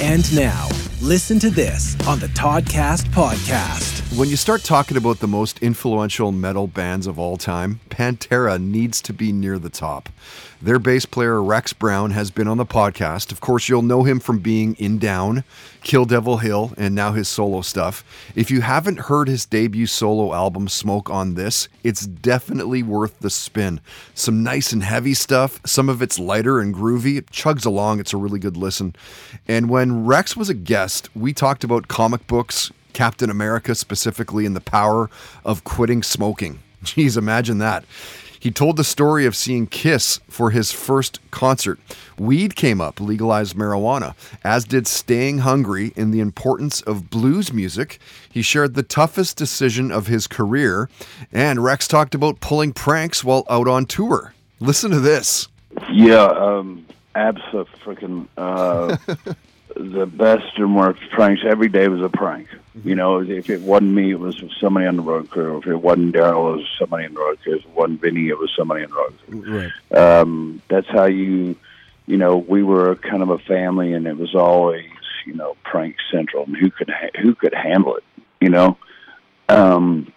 And now, listen to this on the Toddcast podcast. When you start talking about the most influential metal bands of all time, Pantera needs to be near the top. Their bass player Rex Brown has been on the podcast. Of course, you'll know him from being in Down, Kill Devil Hill, and now his solo stuff. If you haven't heard his debut solo album, Smoke on This, it's definitely worth the spin. Some nice and heavy stuff, some of it's lighter and groovy. It chugs along, it's a really good listen. And when Rex was a guest, we talked about comic books, Captain America specifically, and the power of quitting smoking. Geez, imagine that. He told the story of seeing Kiss for his first concert. Weed came up, legalized marijuana, as did staying hungry in the importance of blues music. He shared the toughest decision of his career, and Rex talked about pulling pranks while out on tour. Listen to this. Yeah, um, freaking uh, the best and worst pranks. Every day was a prank. You know, if it wasn't me, it was somebody on the road crew. If it wasn't Darrell, it was somebody on the road crew. If it wasn't Vinnie, it was somebody on the road crew. Right. Um, that's how you, you know, we were kind of a family, and it was always, you know, prank central, and who could ha- who could handle it, you know. Um,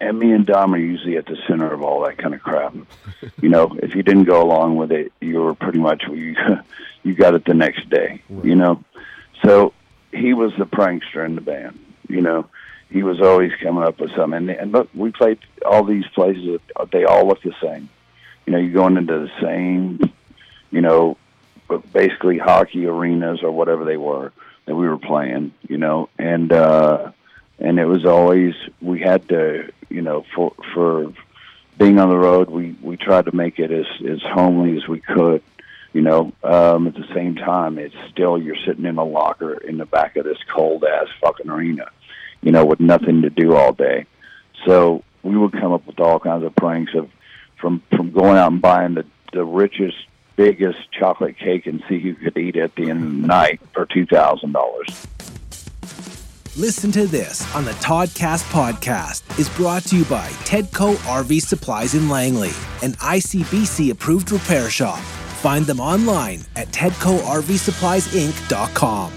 and me and Dom are usually at the center of all that kind of crap. you know, if you didn't go along with it, you were pretty much you you got it the next day. Right. You know, so he was the prankster in the band. You know, he was always coming up with something. And, and look, we played all these places. They all look the same. You know, you're going into the same, you know, basically hockey arenas or whatever they were that we were playing. You know, and uh, and it was always we had to, you know, for for being on the road, we we tried to make it as as homely as we could you know, um, at the same time, it's still you're sitting in a locker in the back of this cold ass fucking arena, you know, with nothing to do all day. So we would come up with all kinds of pranks of from from going out and buying the the richest, biggest chocolate cake and see who could eat it at the end of the night for two thousand dollars. Listen to this on the Toddcast podcast is brought to you by Tedco RV Supplies in Langley, an ICBC approved repair shop. Find them online at TedcoRVSuppliesInc.com.